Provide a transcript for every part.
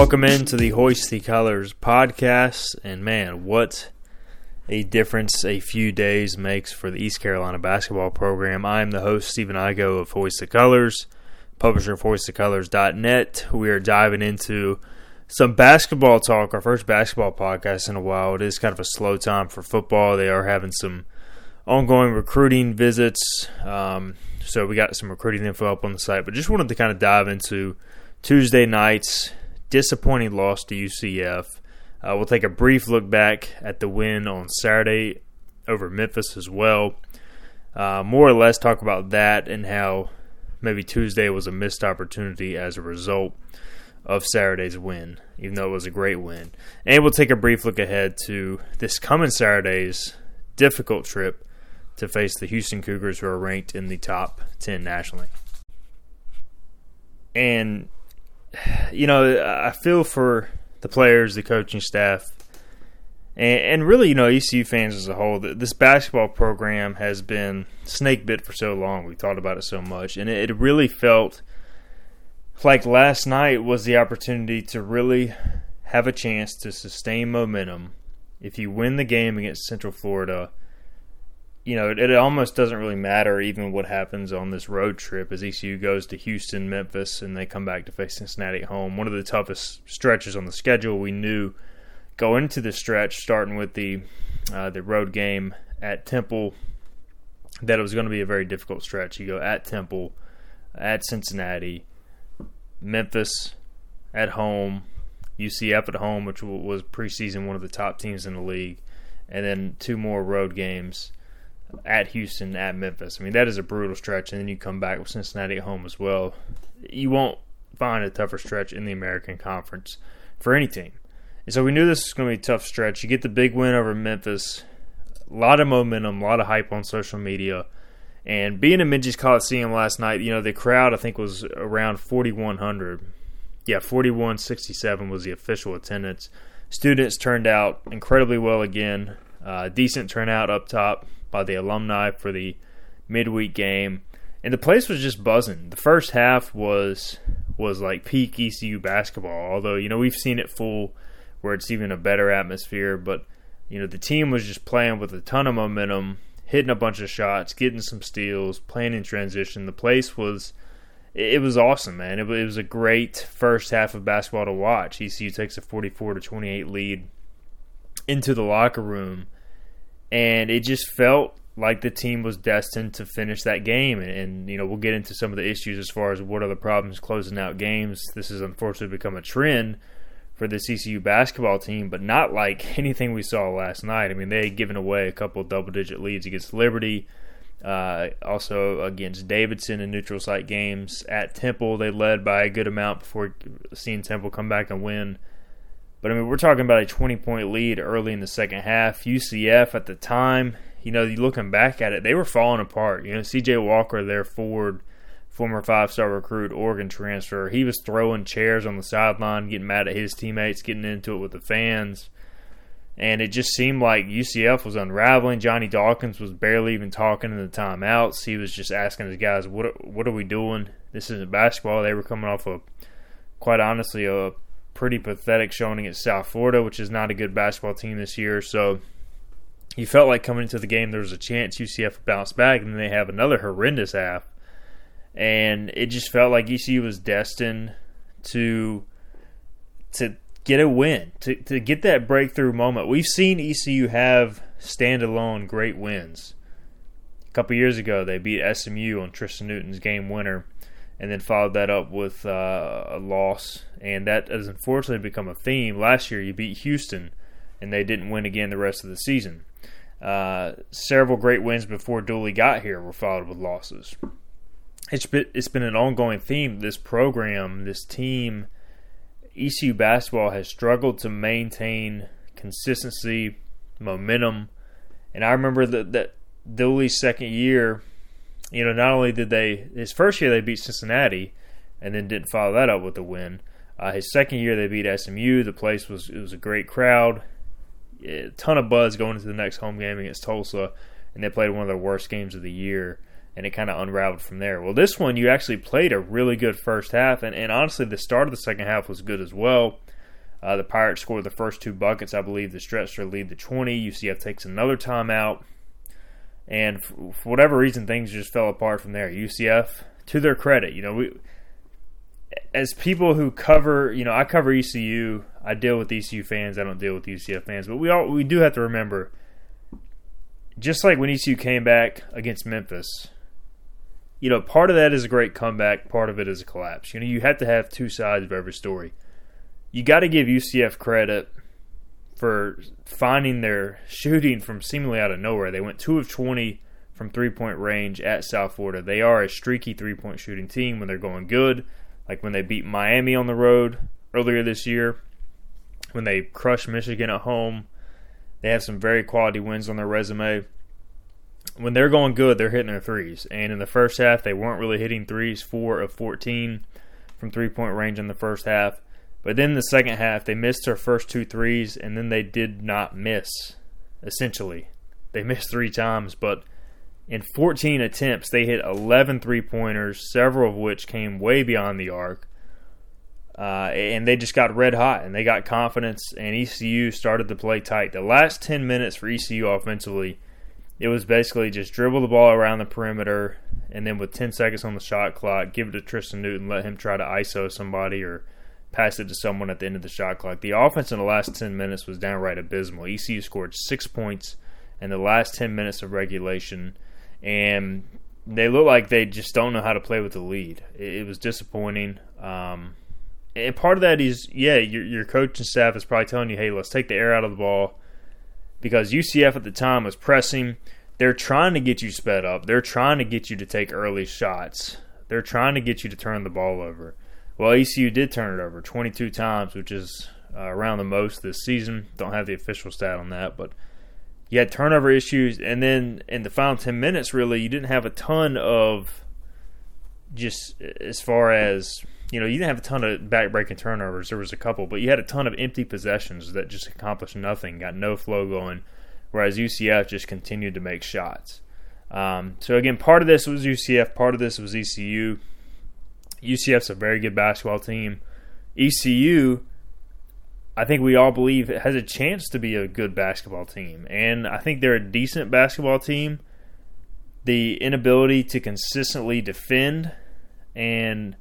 Welcome into the Hoist the Colors podcast. And man, what a difference a few days makes for the East Carolina basketball program. I'm the host, Stephen Igo of Hoist the Colors, publisher of hoistthecolors.net. We are diving into some basketball talk, our first basketball podcast in a while. It is kind of a slow time for football. They are having some ongoing recruiting visits. Um, so we got some recruiting info up on the site, but just wanted to kind of dive into Tuesday night's disappointing loss to UCF. Uh, we'll take a brief look back at the win on Saturday over Memphis as well. Uh, more or less talk about that and how maybe Tuesday was a missed opportunity as a result of Saturday's win, even though it was a great win. And we'll take a brief look ahead to this coming Saturday's difficult trip to face the Houston Cougars, who are ranked in the top 10 nationally. And you know, I feel for the players, the coaching staff, and, and really, you know, ECU fans as a whole. This basketball program has been snake bit for so long. We thought about it so much, and it, it really felt like last night was the opportunity to really have a chance to sustain momentum. If you win the game against Central Florida you know, it, it, almost doesn't really matter even what happens on this road trip as ECU goes to Houston, Memphis, and they come back to face Cincinnati at home. One of the toughest stretches on the schedule. We knew going into the stretch, starting with the uh, the road game at Temple, that it was going to be a very difficult stretch. You go at Temple, at Cincinnati, Memphis, at home, UCF at home, which was preseason one of the top teams in the league, and then two more road games at Houston, at Memphis. I mean, that is a brutal stretch, and then you come back with Cincinnati at home as well. You won't find a tougher stretch in the American Conference for any team. And so we knew this was going to be a tough stretch. You get the big win over Memphis, a lot of momentum, a lot of hype on social media. And being in Minges Coliseum last night, you know, the crowd I think was around 4,100. Yeah, 4167 was the official attendance. Students turned out incredibly well again. Uh, decent turnout up top by the alumni for the midweek game, and the place was just buzzing. The first half was was like peak ECU basketball. Although you know we've seen it full where it's even a better atmosphere, but you know the team was just playing with a ton of momentum, hitting a bunch of shots, getting some steals, playing in transition. The place was it was awesome, man. It was a great first half of basketball to watch. ECU takes a 44 to 28 lead into the locker room and it just felt like the team was destined to finish that game. And, and, you know, we'll get into some of the issues as far as what are the problems closing out games. This has unfortunately become a trend for the ECU basketball team, but not like anything we saw last night. I mean, they had given away a couple double digit leads against Liberty. Uh, also against Davidson in neutral site games at Temple, they led by a good amount before seeing Temple come back and win but I mean, we're talking about a 20 point lead early in the second half. UCF at the time, you know, looking back at it, they were falling apart. You know, CJ Walker, their forward, former five star recruit, Oregon transfer, he was throwing chairs on the sideline, getting mad at his teammates, getting into it with the fans. And it just seemed like UCF was unraveling. Johnny Dawkins was barely even talking in the timeouts. He was just asking his guys, "What what are we doing? This isn't basketball." They were coming off a, quite honestly, a pretty pathetic showing against South Florida, which is not a good basketball team this year. So you felt like coming into the game there was a chance UCF would bounce back, and then they have another horrendous half. And it just felt like ECU was destined to to get a win, to to get that breakthrough moment. We've seen ECU have standalone great wins. A couple years ago, they beat SMU on Tristan Newton's game winner and then followed that up with uh, a loss. And that has unfortunately become a theme. Last year, you beat Houston, and they didn't win again the rest of the season. Uh, several great wins before Dooley got here were followed with losses. It's been, it's been an ongoing theme. This program, this team, ECU basketball has struggled to maintain consistency, momentum. And I remember that that Dooley's second year, you know, not only did they his first year they beat Cincinnati, and then didn't follow that up with a win. Uh, his second year they beat SMU. The place was it was a great crowd, a ton of buzz going into the next home game against Tulsa, and they played one of their worst games of the year. And it kind of unraveled from there. Well, this one you actually played a really good first half, and, and honestly, the start of the second half was good as well. Uh, the Pirates scored the first two buckets, I believe, the stretcher lead the 20. UCF takes another timeout. And for, for whatever reason, things just fell apart from there. UCF, to their credit, you know, we as people who cover, you know, I cover ECU. I deal with ECU fans. I don't deal with UCF fans. But we all we do have to remember, just like when ECU came back against Memphis, you know, part of that is a great comeback. Part of it is a collapse. You know, you have to have two sides of every story you got to give UCF credit for finding their shooting from seemingly out of nowhere. They went 2 of 20 from three point range at South Florida. They are a streaky three point shooting team when they're going good, like when they beat Miami on the road earlier this year, when they crushed Michigan at home. They have some very quality wins on their resume. When they're going good, they're hitting their threes. And in the first half, they weren't really hitting threes, 4 of 14 from three point range in the first half. But then the second half, they missed their first two threes, and then they did not miss, essentially. They missed three times, but in 14 attempts, they hit 11 three pointers, several of which came way beyond the arc. Uh, and they just got red hot and they got confidence, and ECU started to play tight. The last 10 minutes for ECU offensively, it was basically just dribble the ball around the perimeter, and then with 10 seconds on the shot clock, give it to Tristan Newton, let him try to ISO somebody or pass it to someone at the end of the shot clock. The offense in the last 10 minutes was downright abysmal. ECU scored six points in the last 10 minutes of regulation, and they look like they just don't know how to play with the lead. It, was disappointing. Um, and part of that is, yeah, your, your coaching staff is probably telling you, hey, let's take the air out of the ball because UCF at the time was pressing. They're trying to get you sped up. They're trying to get you to take early shots. They're trying to get you to turn the ball over. Well, ECU did turn it over 22 times, which is uh, around the most this season. Don't have the official stat on that, but you had turnover issues, and then in the final 10 minutes, really, you didn't have a ton of just as far as you know, you didn't have a ton of backbreaking turnovers. There was a couple, but you had a ton of empty possessions that just accomplished nothing, got no flow going. Whereas UCF just continued to make shots. Um, so again, part of this was UCF, part of this was ECU. UCF's a very good basketball team. ECU, I think we all believe it has a chance to be a good basketball team, and I think they're a decent basketball team. The inability to consistently defend, and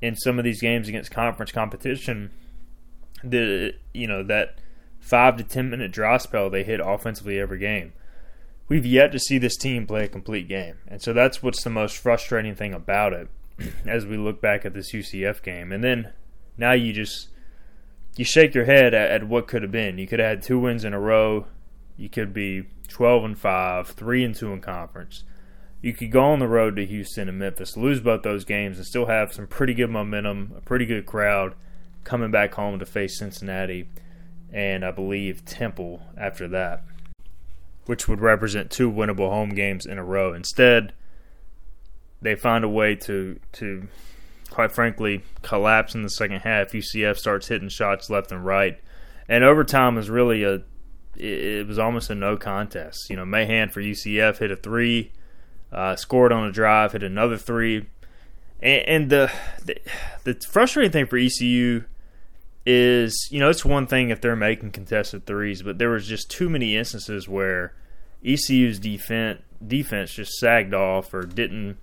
in some of these games against conference competition, the you know that five to ten minute draw spell they hit offensively every game. We've yet to see this team play a complete game, and so that's what's the most frustrating thing about it as we look back at this UCF game. And then now you just you shake your head at, at what could have been. You could have had two wins in a row. You could be 12 and 5, 3 and 2 in conference. You could go on the road to Houston and Memphis, lose both those games, and still have some pretty good momentum, a pretty good crowd coming back home to face Cincinnati and I believe Temple after that, which would represent two winnable home games in a row. Instead, they find a way to to quite frankly collapse in the second half. UCF starts hitting shots left and right, and overtime was really a it was almost a no contest. You know, Mahan for UCF hit a three, uh, scored on a drive, hit another three, and, and the, the the frustrating thing for ECU is you know it's one thing if they're making contested threes, but there was just too many instances where ECU's defense defense just sagged off or didn't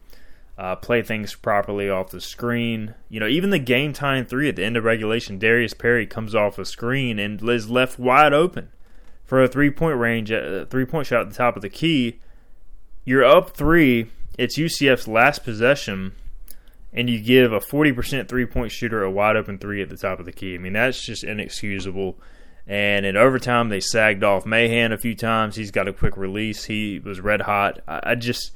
uh, play things properly off the screen. You know, even the game time three at the end of regulation, Darius Perry comes off a screen and is left wide open for a three point range, a three point shot at the top of the key. You're up three. It's UCF's last possession, and you give a 40% three point shooter a wide open three at the top of the key. I mean, that's just inexcusable. And in overtime, they sagged off Mahan a few times. He's got a quick release. He was red hot. I just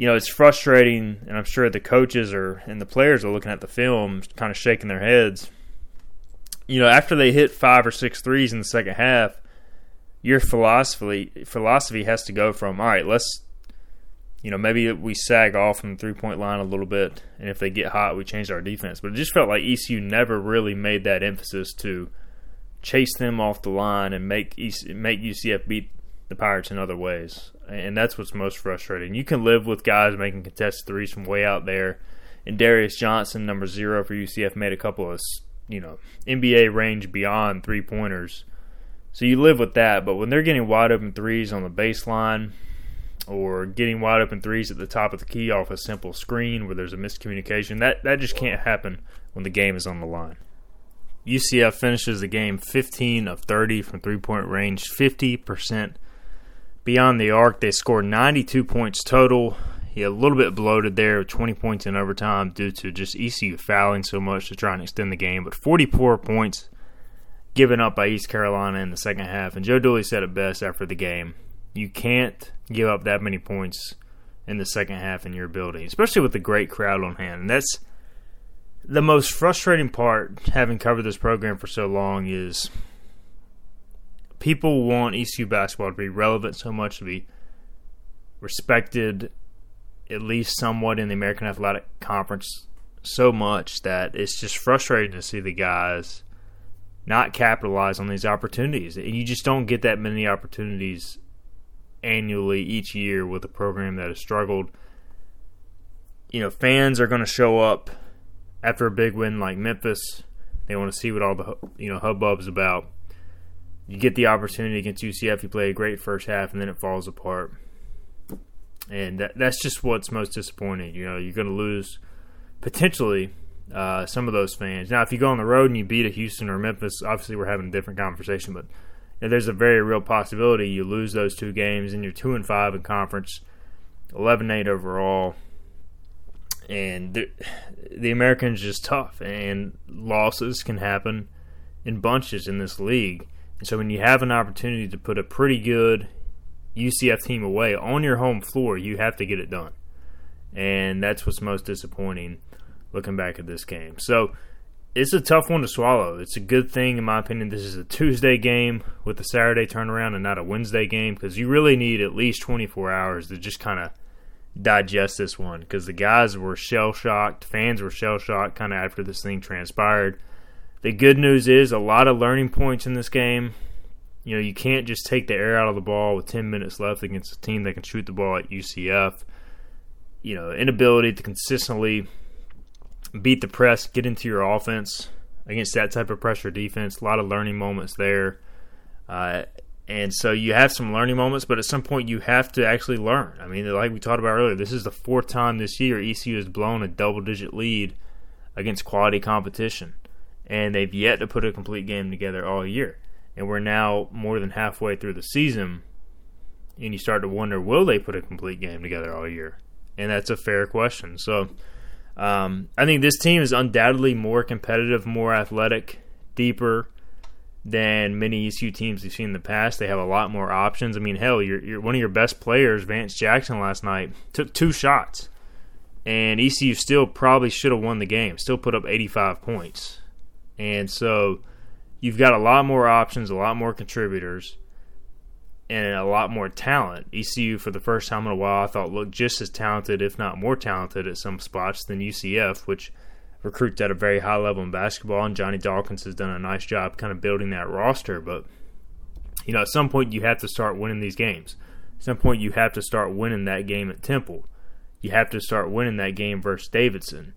you know, it's frustrating, and I'm sure the coaches are and the players are looking at the film, kind of shaking their heads. you know, after they hit five or six threes in the second half, your philosophy philosophy has to go from all right, let's you know, maybe we sag off from the three point line a little bit, and if they get hot, we change our defense. But it just felt like ECU never really made that emphasis to chase them off the line and make make UCF beat the Pirates in other ways. And that's what's most frustrating. You can live with guys making contested threes from way out there. And Darius Johnson, number zero for UCF, made a couple of you know NBA range beyond three pointers. So you live with that. But when they're getting wide open threes on the baseline or getting wide open threes at the top of the key off a simple screen where there's a miscommunication. That that just can't happen when the game is on the line. UCF finishes the game 15 of 30 from three-point range, 50% beyond the arc. They scored 92 points total. He a little bit bloated there, 20 points in overtime due to just ECU fouling so much to try and extend the game, but 44 points given up by East Carolina in the second half. And Joe Dooley said it best after the game. You can't give up that many points in the second half in your building, especially with the great crowd on hand. And that's the most frustrating part, having covered this program for so long, is people want ECU basketball to be relevant so much, to be respected at least somewhat in the American Athletic Conference so much that it's just frustrating to see the guys not capitalize on these opportunities. And you just don't get that many opportunities annually each year with a program that has struggled. You know, fans are going to show up after a big win like Memphis. They want to see what all the you know hubbub's about. You get the opportunity against UCF. You play a great first half, and then it falls apart. And that, that's just what's most disappointing. You know, you're going to lose potentially uh, some of those fans. Now, if you go on the road and you beat a Houston or Memphis, obviously we're having a different conversation. But there's a very real possibility you lose those two games and you're two and five in conference, 11-8 overall, and the, the Americans just tough and losses can happen in bunches in this league. And so when you have an opportunity to put a pretty good UCF team away on your home floor, you have to get it done. And that's what's most disappointing looking back at this game. So it's a tough one to swallow. It's a good thing, in my opinion, this is a Tuesday game with a Saturday turnaround and not a Wednesday game because you really need at least 24 hours to just kind of digest this one because the guys were shell shocked, fans were shell shocked kind of after this thing transpired. The good news is a lot of learning points in this game. You know, you can't just take the air out of the ball with 10 minutes left against a team that can shoot the ball at UCF. You know, inability to consistently beat the press, get into your offense against that type of pressure defense. A lot of learning moments there. Uh, and so you have some learning moments, but at some point you have to actually learn. I mean, like we talked about earlier, this is the fourth time this year ECU has blown a double digit lead against quality competition. And they've yet to put a complete game together all year. And we're now more than halfway through the season. And you start to wonder, will they put a complete game together all year? And that's a fair question. So um, I think this team is undoubtedly more competitive, more athletic, deeper than many ECU teams we've seen in the past. They have a lot more options. I mean, hell, you're, you're one of your best players, Vance Jackson, last night took two shots, and ECU still probably should have won the game. Still put up 85 points, and so you've got a lot more options, a lot more contributors and a lot more talent. ECU, for the first time in a while, I thought looked just as talented, if not more talented, at some spots than UCF, which recruits at a very high level in basketball. And Johnny Dawkins has done a nice job kind of building that roster. But, you know, at some point you have to start winning these games. At some point you have to start winning that game at Temple. You have to start winning that game versus Davidson.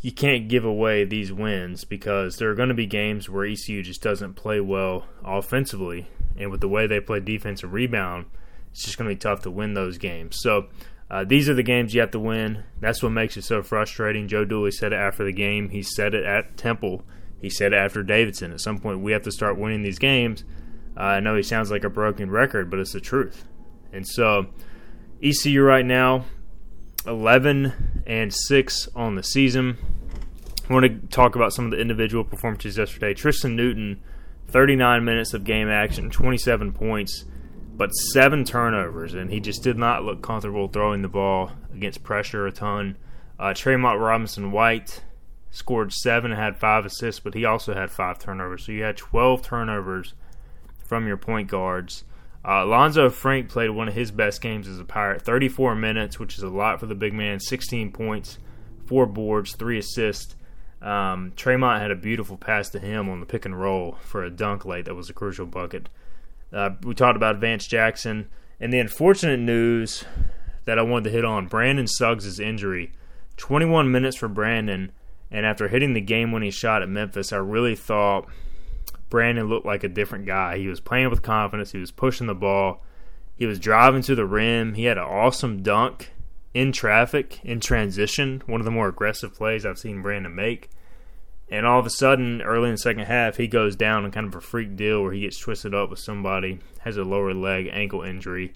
You can't give away these wins because there are going to be games where ECU just doesn't play well offensively and with the way they play defense and rebound, it's just going to be tough to win those games. So uh, these are the games you have to win. That's what makes it so frustrating. Joe Dooley said it after the game. He said it at Temple. He said it after Davidson. At some point, we have to start winning these games. Uh, I know he sounds like a broken record, but it's the truth. And so, ECU right now, 11 and 6 on the season. I want to talk about some of the individual performances yesterday. Tristan Newton 39 minutes of game action, 27 points, but seven turnovers, and he just did not look comfortable throwing the ball against pressure a ton. Uh, Tremont Robinson White scored seven and had five assists, but he also had five turnovers. So you had 12 turnovers from your point guards. Uh, Alanzo Frink played one of his best games as a Pirate, 34 minutes, which is a lot for the big man, 16 points, four boards, three assists. Um, Tremont had a beautiful pass to him on the pick and roll for a dunk late that was a crucial bucket. Uh, we talked about Vance Jackson. And the unfortunate news that I wanted to hit on Brandon Suggs' injury. 21 minutes for Brandon, and after hitting the game when he shot at Memphis, I really thought Brandon looked like a different guy. He was playing with confidence, he was pushing the ball, he was driving to the rim, he had an awesome dunk in traffic, in transition, one of the more aggressive plays I've seen Brandon make. And all of a sudden, early in the second half, he goes down in kind of a freak deal where he gets twisted up with somebody, has a lower leg ankle injury.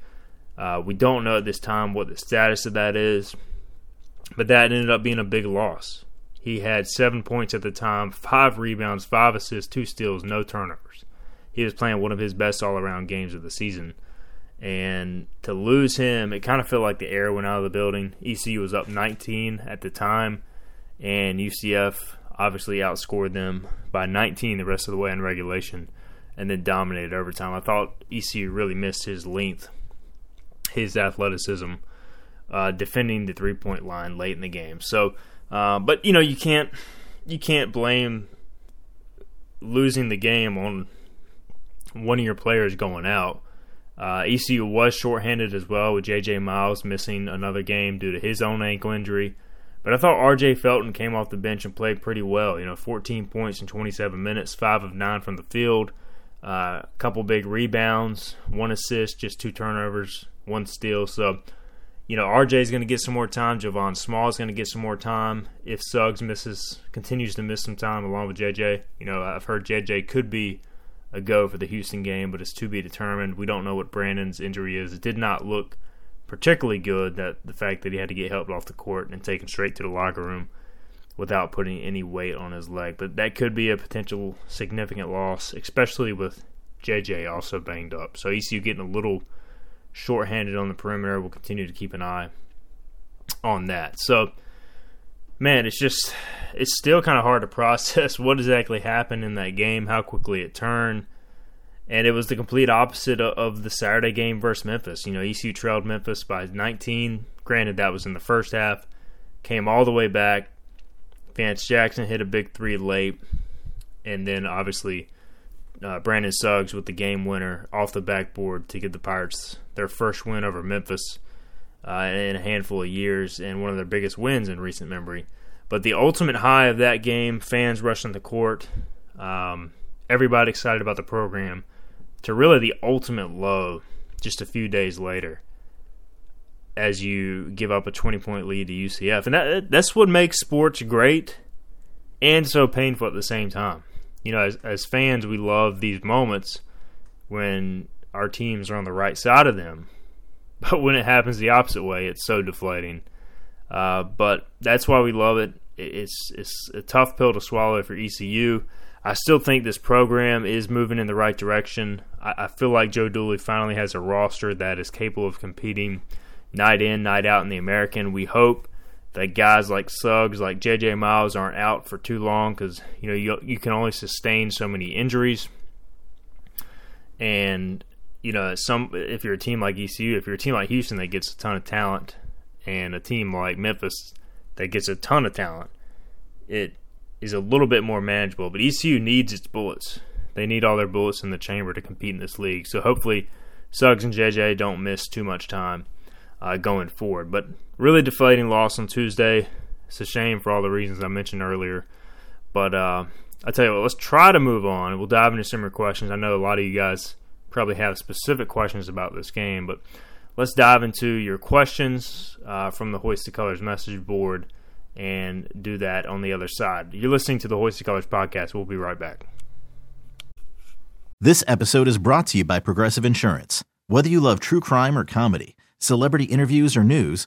Uh, we don't know at this time what the status of that is, but that ended up being a big loss. He had seven points at the time, five rebounds, five assists, two steals, no turnovers. He was playing one of his best all around games of the season. And to lose him, it kind of felt like the air went out of the building. ECU was up 19 at the time, and UCF obviously outscored them by 19 the rest of the way in regulation and then dominated overtime. I thought ECU really missed his length, his athleticism, uh, defending the three point line late in the game. So, uh, but you know you can't you can't blame losing the game on one of your players going out. Uh, ECU was shorthanded as well with J.J. Miles missing another game due to his own ankle injury. But I thought R.J. Felton came off the bench and played pretty well. You know, 14 points in 27 minutes, five of nine from the field, a uh, couple big rebounds, one assist, just two turnovers, one steal. So, you know, RJ is going to get some more time. Javon Small is going to get some more time. If Suggs misses, continues to miss some time along with JJ, you know, I've heard JJ could be a go for the Houston game, but it's to be determined. We don't know what Brandon's injury is. It did not look particularly good that the fact that he had to get helped off the court and taken straight to the locker room without putting any weight on his leg. But that could be a potential significant loss, especially with JJ also banged up. So ECU getting a little shorthanded on the perimeter. We'll continue to keep an eye on that. So, man, it's just it's still kind of hard to process what exactly happened in that game, how quickly it turned and it was the complete opposite of the Saturday game versus Memphis. You know, ECU trailed Memphis by 19. Granted, that was in the first half. Came all the way back. Vance Jackson hit a big three late, and then obviously uh, Brandon Suggs with the game winner off the backboard to give the Pirates their first win over Memphis uh, in a handful of years, and one of their biggest wins in recent memory. But the ultimate high of that game, fans rushing the court, um, everybody excited about the program to really the ultimate low just a few days later as you give up a 20 point lead to UCF. And that that's what makes sports great and so painful at the same time. You know, as, as fans, we love these moments when our teams are on the right side of them. But when it happens the opposite way, it's so deflating. Uh, but that's why we love it. It's it's a tough pill to swallow for ECU. I still think this program is moving in the right direction. I, I feel like Joe Dooley finally has a roster that is capable of competing night in, night out in the American. We hope that guys like Suggs, like J.J. Miles, aren't out for too long because you know you you can only sustain so many injuries. And you know, some if you're a team like ECU, if you're a team like Houston that gets a ton of talent, and a team like Memphis that gets a ton of talent, it is a little bit more manageable. But ECU needs its bullets. They need all their bullets in the chamber to compete in this league. So hopefully, Suggs and JJ don't miss too much time uh, going forward. But really deflating loss on Tuesday. It's a shame for all the reasons I mentioned earlier. But uh, I tell you what, let's try to move on. We'll dive into some more questions. I know a lot of you guys probably have specific questions about this game, but let's dive into your questions uh, from the Hoist the Colors message board and do that on the other side. You're listening to the Hoist the Colors podcast. We'll be right back. This episode is brought to you by Progressive Insurance. Whether you love true crime or comedy, celebrity interviews or news,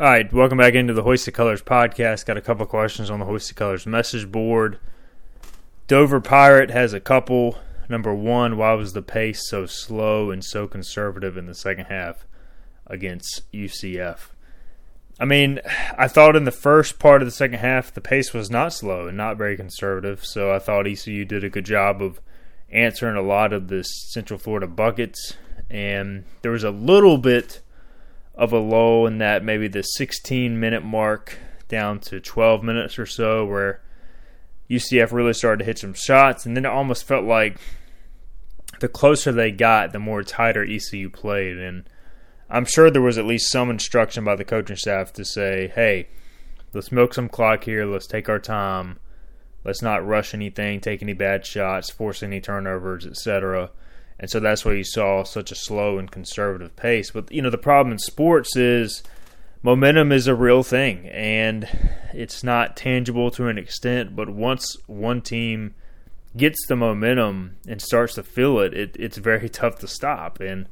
All right, welcome back into the Hoist the Colors podcast. Got a couple questions on the Hoist the Colors message board. Dover Pirate has a couple. Number one, why was the pace so slow and so conservative in the second half against UCF? I mean, I thought in the first part of the second half the pace was not slow and not very conservative, so I thought ECU did a good job of answering a lot of the Central Florida buckets, and there was a little bit of a lull in that maybe the 16 minute mark down to 12 minutes or so where UCF really started to hit some shots, and then it almost felt like the closer they got, the more tighter ECU played. And I'm sure there was at least some instruction by the coaching staff to say, hey, let's milk some clock here. Let's take our time. Let's not rush anything, take any bad shots, force any turnovers, etc. And so that's why you saw such a slow and conservative pace. But, you know, the problem in sports is momentum is a real thing and it's not tangible to an extent. But once one team – gets the momentum and starts to feel it, it it's very tough to stop. And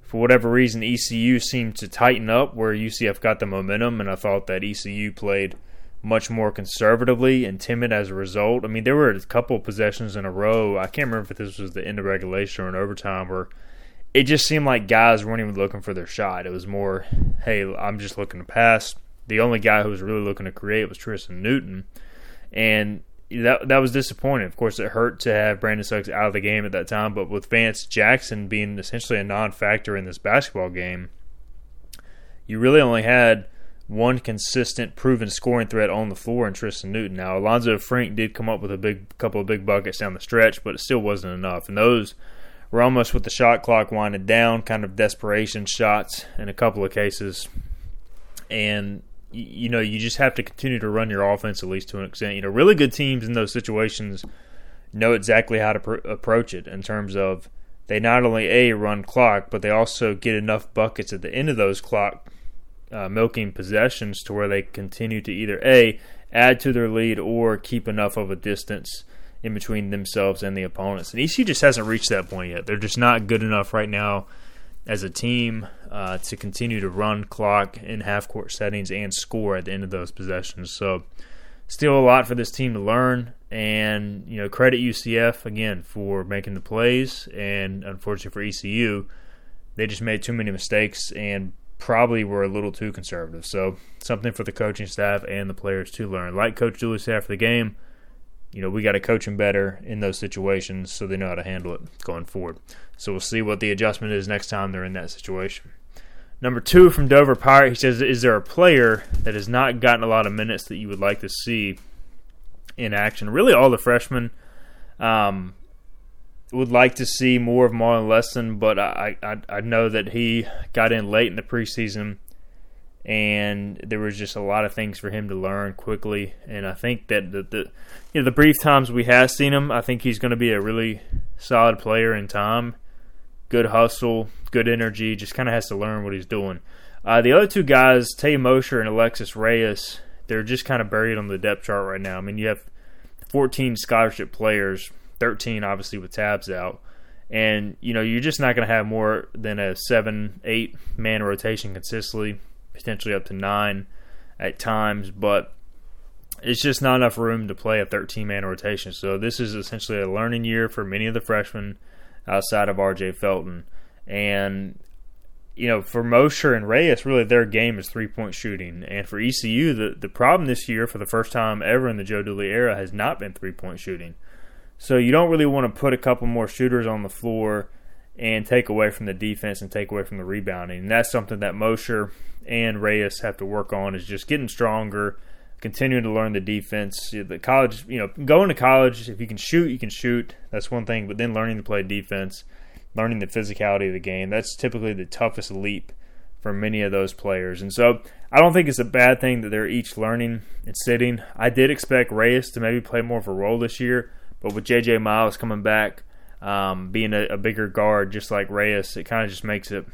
for whatever reason, ECU seemed to tighten up where UCF got the momentum, and I thought that ECU played much more conservatively and timid as a result. I mean, there were a couple possessions in a row. I can't remember if this was the end of regulation or an overtime where it just seemed like guys weren't even looking for their shot. It was more, hey, I'm just looking to pass. The only guy who was really looking to create was Tristan Newton. And that that was disappointing. Of course, it hurt to have Brandon Suggs out of the game at that time, but with Vance Jackson being essentially a non-factor in this basketball game, you really only had one consistent, proven scoring threat on the floor in Tristan Newton. Now, Alanzo Frink did come up with a big couple of big buckets down the stretch, but it still wasn't enough. And those were almost with the shot clock winding down, kind of desperation shots in a couple of cases. And you know, you just have to continue to run your offense at least to an extent. You know, really good teams in those situations know exactly how to pr- approach it in terms of they not only a run clock, but they also get enough buckets at the end of those clock uh, milking possessions to where they continue to either a add to their lead or keep enough of a distance in between themselves and the opponents. And ECU just hasn't reached that point yet. They're just not good enough right now as a team uh, to continue to run clock in half court settings and score at the end of those possessions. So, still a lot for this team to learn. And, you know, credit UCF again for making the plays. And unfortunately for ECU, they just made too many mistakes and probably were a little too conservative. So, something for the coaching staff and the players to learn. Like Coach Dooley said after the game, you know, we got to coach them better in those situations so they know how to handle it going forward. So we'll see what the adjustment is next time they're in that situation. Number two from Dover Pirate, he says, Is there a player that has not gotten a lot of minutes that you would like to see in action? Really, all the freshmen um, would like to see more of Marlon Lesson, but I, I, I know that he got in late in the preseason and there was just a lot of things for him to learn quickly. And I think that the, the you know the brief times we have seen him, I think he's going to be a really solid player in time. Good hustle, good energy. Just kind of has to learn what he's doing. Uh, the other two guys, Tay Mosher and Alexis Reyes, they're just kind of buried on the depth chart right now. I mean, you have 14 scholarship players, 13 obviously with tabs out. And, you know, you're just not going to have more than a seven, eight man rotation consistently potentially up to nine at times, but it's just not enough room to play a 13 man rotation. So this is essentially a learning year for many of the freshmen outside of RJ Felton. And, you know, for Mosher and Reyes, really their game is three point shooting. And for ECU, the, the problem this year, for the first time ever in the Joe Dooley era, has not been three point shooting. So you don't really want to put a couple more shooters on the floor and take away from the defense and take away from the rebounding. And that's something that Mosher and Reyes have to work on is just getting stronger, continuing to learn the defense. The college, you know, going to college, if you can shoot, you can shoot. That's one thing. But then learning to play defense, learning the physicality of the game, that's typically the toughest leap for many of those players. And so I don't think it's a bad thing that they're each learning and sitting. I did expect Reyes to maybe play more of a role this year, but with J.J. Miles coming back, um, being a, a, bigger guard just like Reyes, it kind of just makes it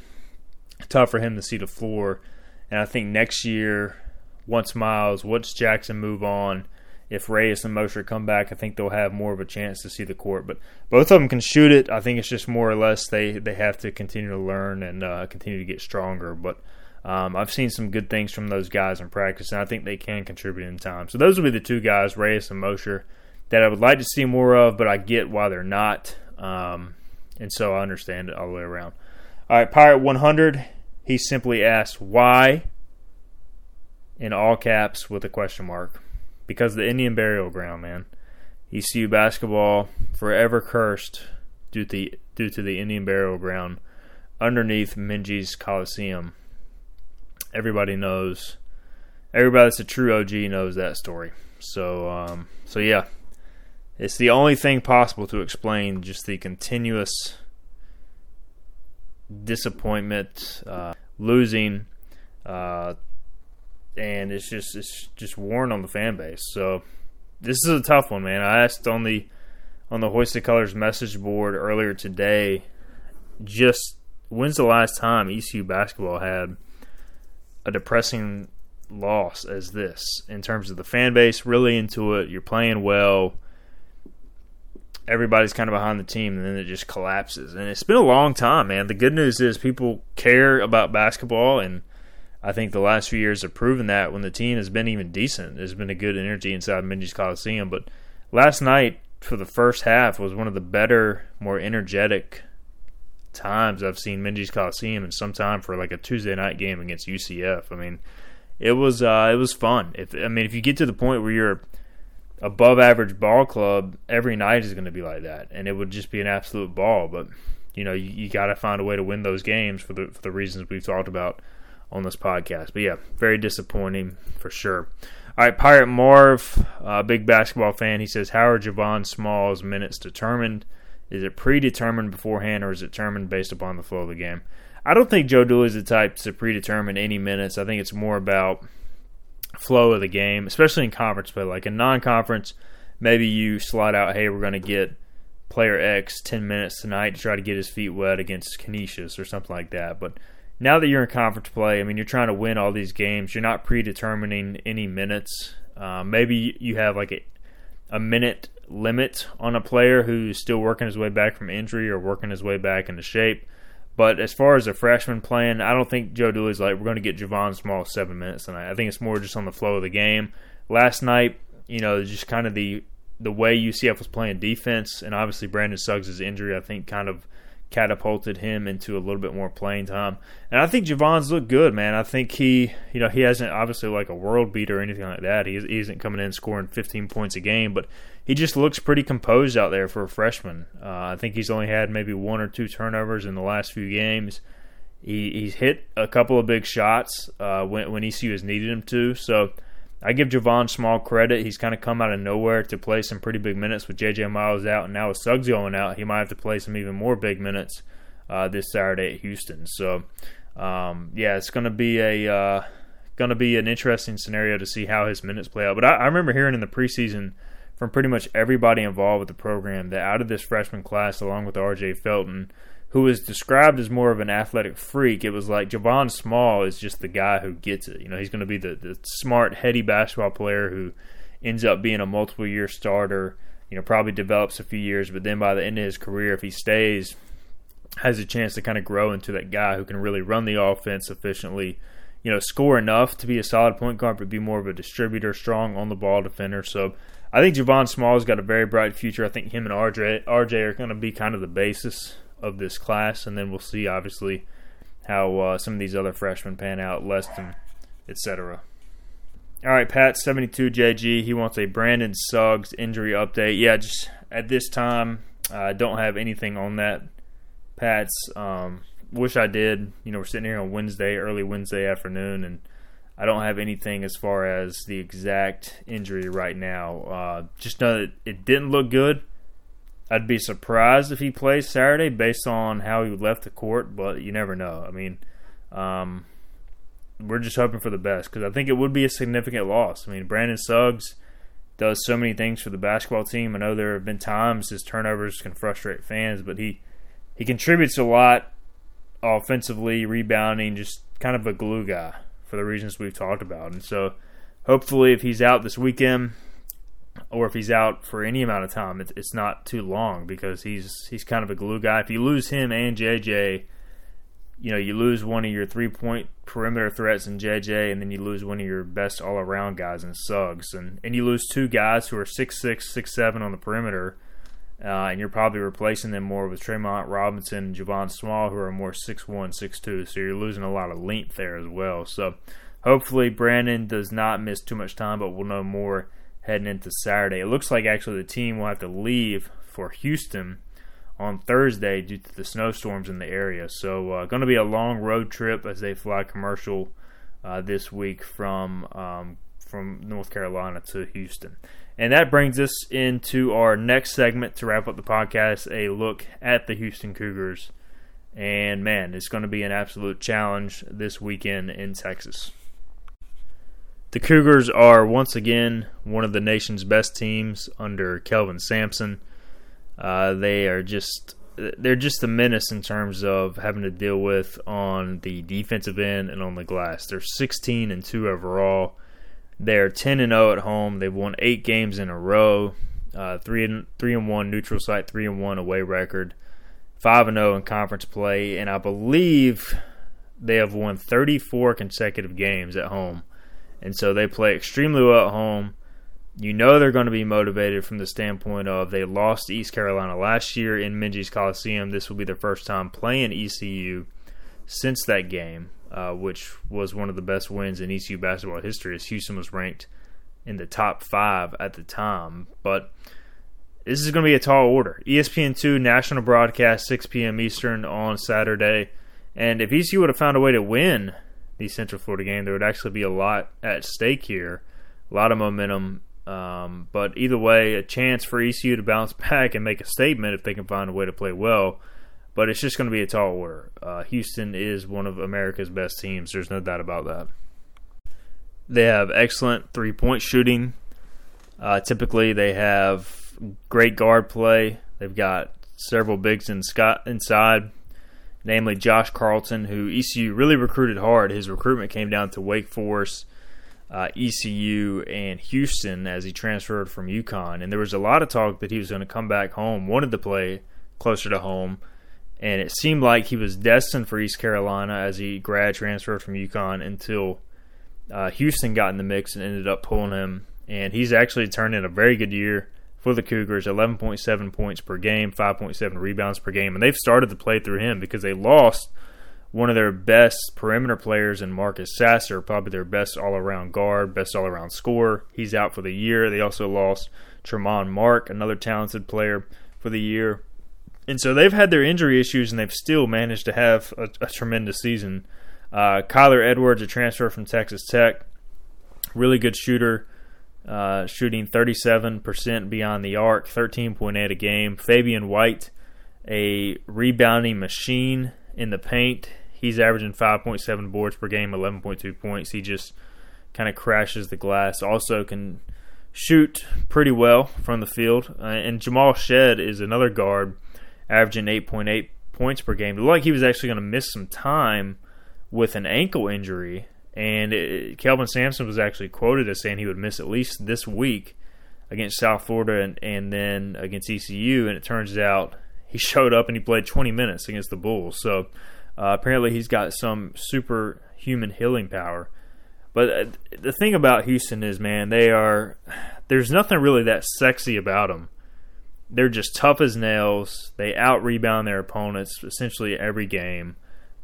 tough for him to see the floor. And I think next year, once Miles, once Jackson move on, if Reyes and Mosher come back, I think they'll have more of a chance to see the court. But both of them can shoot it. I think it's just more or less they, they have to continue to learn and uh, continue to get stronger. But um, I've seen some good things from those guys in practice, and I think they can contribute in time. So those will be the two guys, Reyes and Mosher, that I would like to see more of, but I get why they're not. Um, and so I understand it all the way around. All right, Pirate 100. He simply asked why in all caps with a question mark because the Indian burial ground, man. ECU basketball forever cursed due to the, due to the Indian burial ground underneath Minges Coliseum. Everybody knows. Everybody that's a true OG knows that story. So, um, so yeah, it's the only thing possible to explain just the continuous disappointment, uh, losing, uh, and it's just it's just worn on the fan base. So this is a tough one, man. I asked on the on the Hoist the Colors message board earlier today, just when's the last time ECU basketball had a depressing loss as this in terms of the fan base really into it. You're playing well. Everybody's kind of behind the team, and then it just collapses. And it's been a long time, man. The good news is people care about basketball, and I think the last few years have proven that when the team has been even decent, there's been a good energy inside Minges Coliseum. But last night, for the first half, was one of the better, more energetic times I've seen Minges Coliseum in some time for like a Tuesday night game against UCF. I mean, it was uh, it was fun. If I mean, if you get to the point where you're above average ball club, every night is going to be like that, and it would just be an absolute ball. But you know, you, you got to find a way to win those games for the for the reasons we've talked about on this podcast. But yeah, very disappointing for sure. All right, Pirate Marv, uh, big basketball fan. He says, "How are Javon Small's minutes determined? Is it predetermined beforehand, or is it determined based upon the flow of the game?" I don't think Joe Dooley is the type to predetermine any minutes. I think it's more about flow of the game, especially in conference play. Like in non-conference, maybe you slide out, "Hey, we're going to get." Player X 10 minutes tonight to try to get his feet wet against Canisius or something like that. But now that you're in conference play, I mean, you're trying to win all these games. You're not predetermining any minutes. Uh, maybe you have like a, a minute limit on a player who's still working his way back from injury or working his way back into shape. But as far as a freshman playing, I don't think Joe Dooley's like, we're going to get Javon Small seven minutes tonight. I think it's more just on the flow of the game. Last night, you know, just kind of the the way UCF was playing defense, and obviously Brandon Suggs' injury, I think, kind of – catapulted him into a little bit more playing time. And I think Javon's looked good, man. I think he, you know, he hasn't obviously like a world beater or anything like that. He, he isn't coming in scoring 15 points a game, but he just looks pretty composed out there for a freshman. Uh, I think he's only had maybe one or two turnovers in the last few games. He, he's hit a couple of big shots uh, when, when ECU has needed him to. So I give Javon Small credit. He's kind of come out of nowhere to play some pretty big minutes with J.J. Miles out, and now with Suggs going out, he might have to play some even more big minutes uh, this Saturday at Houston. So, um, yeah, it's going to be a uh, going to be an interesting scenario to see how his minutes play out. But I, I remember hearing in the preseason from pretty much everybody involved with the program that out of this freshman class, along with R.J. Felton – who is described as more of an athletic freak, it was like Javon Small is just the guy who gets it. You know, he's going to be the, the smart, heady basketball player who ends up being a multiple year starter, you know, probably develops a few years, but then by the end of his career, if he stays, has a chance to kind of grow into that guy who can really run the offense efficiently, you know, score enough to be a solid point guard, but be more of a distributor, strong on the ball defender. So I think Javon Small's got a very bright future. I think him and RJ, RJ are going to be kind of the basis of this class, and then we'll see obviously how uh, some of these other freshmen pan out, Leston, etc. All right, Pat seventy two JG. He wants a Brandon Suggs injury update. Yeah, just at this time, I uh, don't have anything on that. Pat's um, wish I did. You know, we're sitting here on Wednesday, early Wednesday afternoon, and I don't have anything as far as the exact injury right now. Uh, just know that it didn't look good. I'd be surprised if he plays Saturday based on how he left the court, but you never know. I mean, um, we're just hoping for the best because I think it would be a significant loss. I mean, Brandon Suggs does so many things for the basketball team. I know there have been times his turnovers can frustrate fans, but he he contributes a lot offensively, rebounding, just kind of a glue guy for the reasons we've talked about. And so, hopefully, if he's out this weekend, or if he's out for any amount of time, it's, it's not too long because he's he's kind of a glue guy. If you lose him and JJ, you know you lose one of your three point perimeter threats in JJ, and then you lose one of your best all around guys in Suggs, and and you lose two guys who are six six six seven on the perimeter. Uh, and you're probably replacing them more with Tremont Robinson and Javon Small, who are more six one, six two. So you're losing a lot of length there as well. So hopefully Brandon does not miss too much time, but we'll know more heading into Saturday. It looks like actually the team will have to leave for Houston on Thursday due to the snowstorms in the area. So, uh, going to be a long road trip as they fly commercial uh, this week from um, from North Carolina to Houston. And that brings us into our next segment to wrap up the podcast a look at the Houston Cougars. And man, it's going to be an absolute challenge this weekend in Texas. The Cougars are once again one of the nation's best teams under Kelvin Sampson. Uh, they are just they're just a menace in terms of having to deal with on the defensive end and on the glass. They're 16 and 2 overall. They're 10 and 0 at home. They've won 8 games in a row. Uh, 3 and 3 and 1 neutral site, 3 and 1 away record. 5 and 0 in conference play and I believe they have won 34 consecutive games at home. And so they play extremely well at home. You know they're going to be motivated from the standpoint of they lost East Carolina last year in Minges Coliseum. This will be their first time playing ECU since that game, uh, which was one of the best wins in ECU basketball history, as Houston was ranked in the top five at the time. But this is going to be a tall order. ESPN2 national broadcast, 6 p.m. Eastern on Saturday. And if ECU would have found a way to win the Central Florida game. There would actually be a lot at stake here, a lot of momentum. Um, but either way, a chance for ECU to bounce back and make a statement if they can find a way to play well. But it's just going to be a tall order. Uh, Houston is one of America's best teams. There's no doubt about that. They have excellent three point shooting. Uh, typically, they have great guard play. They've got several bigs in inside namely Josh Carlton, who ECU really recruited hard. His recruitment came down to Wake Forest, uh, ECU, and Houston as he transferred from UConn. And there was a lot of talk that he was going to come back home, wanted to play closer to home. And it seemed like he was destined for East Carolina as he grad transferred from UConn until uh, Houston got in the mix and ended up pulling him. And he's actually turned in a very good year for the Cougars, 11.7 points per game, 5.7 rebounds per game, and they've started to play through him because they lost one of their best perimeter players in Marcus Sasser, probably their best all-around guard, best all-around scorer. He's out for the year. They also lost Tramon Mark, another talented player for the year. And so they've had their injury issues, and they've still managed to have a, a tremendous season. Uh, Kyler Edwards, a transfer from Texas Tech, really good shooter. Uh, shooting 37% beyond the arc, 13.8 a game. Fabian White, a rebounding machine in the paint. He's averaging 5.7 boards per game, 11.2 points. He just kind of crashes the glass. Also can shoot pretty well from the field. Uh, and Jamal Shead is another guard, averaging 8.8 points per game. It looked like he was actually going to miss some time with an ankle injury and it, Kelvin Sampson was actually quoted as saying he would miss at least this week against South Florida and, and then against ECU. And it turns out he showed up and he played 20 minutes against the Bulls. So uh, apparently he's got some superhuman healing power. But uh, the thing about Houston is, man, they are. There's nothing really that sexy about them. They're just tough as nails. They out rebound their opponents essentially every game.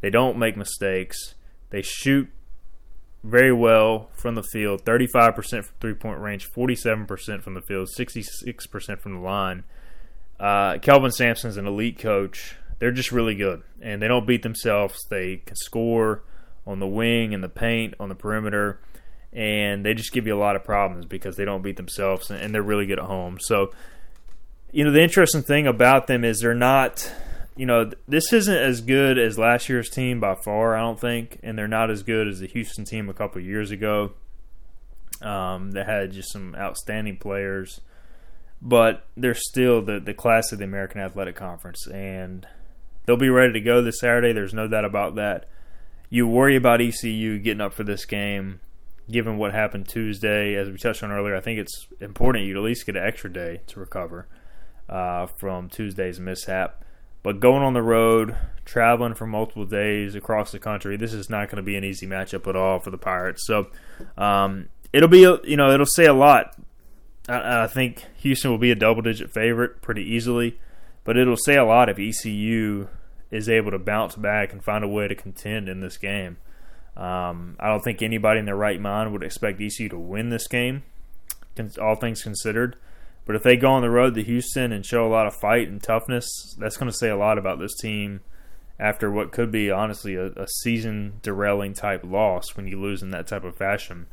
They don't make mistakes. They shoot very well from the field 35% from three point range, 47% from the field, 66% from the line. Uh, Kelvin Sampson's an elite coach. They're just really good, and they don't beat themselves. They can score on the wing and the paint on the perimeter, and they just give you a lot of problems because they don't beat themselves and they're really good at home. So, you know, the interesting thing about them is they're not. You know, this isn't as good as last year's team by far, I don't think, and they're not as good as the Houston team a couple years ago. Um, that had just some outstanding players, but they're still the the class of the American Athletic Conference, and they'll be ready to go this Saturday. There's no doubt about that. You worry about ECU getting up for this game, given what happened Tuesday, as we touched on earlier. I think it's important you at least get an extra day to recover uh, from Tuesday's mishap. But going on the road, traveling for multiple days across the country, this is not going to be an easy matchup at all for the Pirates. So um, it'll be you know it'll say a lot. I, I think Houston will be a double digit favorite pretty easily, but it'll say a lot if ECU is able to bounce back and find a way to contend in this game. Um, I don't think anybody in their right mind would expect ECU to win this game, all things considered. But if they go on the road to Houston and show a lot of fight and toughness, that's going to say a lot about this team after what could be honestly a, a season derailing type loss when you lose in that type of fashion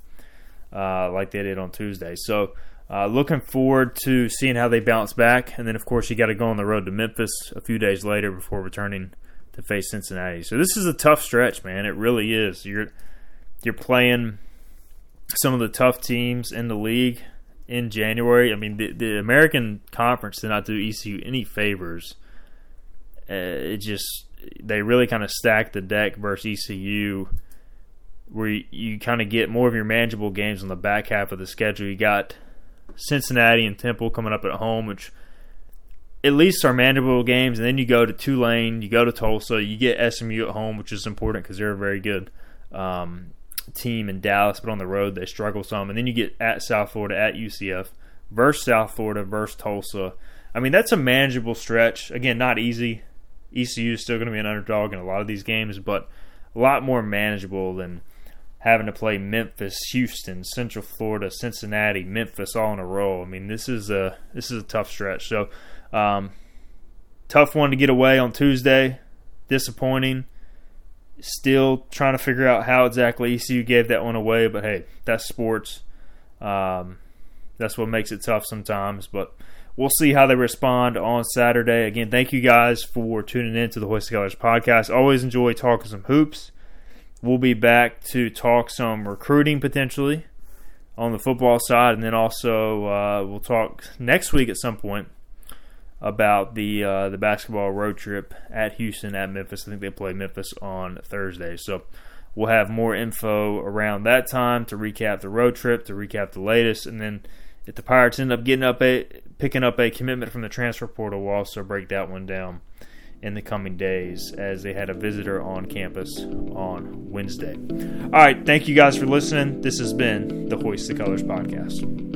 uh, like they did on Tuesday. So uh, looking forward to seeing how they bounce back. And then, of course, you got to go on the road to Memphis a few days later before returning to face Cincinnati. So this is a tough stretch, man. It really is. You're you're playing some of the tough teams in the league in January. I mean, the, the American Conference did not do ECU any favors. Uh, it just they really kind of stacked the deck versus ECU where you, you kind of get more of your manageable games on the back half of the schedule. You got Cincinnati and Temple coming up at home, which at least are manageable games, and then you go to Tulane, you go to Tulsa, you get SMU at home, which is important because they're very good um, team in Dallas, but on the road they struggle some, and then you get at South Florida, at UCF, versus South Florida, versus Tulsa. I mean, that's a manageable stretch. Again, not easy. ECU is still going to be an underdog in a lot of these games, but a lot more manageable than having to play Memphis, Houston, Central Florida, Cincinnati, Memphis all in a row. I mean, this is a this is a tough stretch. So, um, tough one to get away on Tuesday. Disappointing. Still trying to figure out how exactly ECU gave that one away, but hey, that's sports. Um, that's what makes it tough sometimes. But we'll see how they respond on Saturday. Again, thank you guys for tuning in to the Hoist Colors podcast. Always enjoy talking some hoops. We'll be back to talk some recruiting potentially on the football side, and then also uh, we'll talk next week at some point about the uh, the basketball road trip at Houston at Memphis. I think they play Memphis on Thursday, so we'll have more info around that time to recap the road trip, to recap the latest, and then if the Pirates end up getting up a picking up a commitment from the transfer portal, we'll also break that one down in the coming days as they had a visitor on campus on Wednesday. All right, thank you guys for listening. This has been the Hoist the Colors podcast.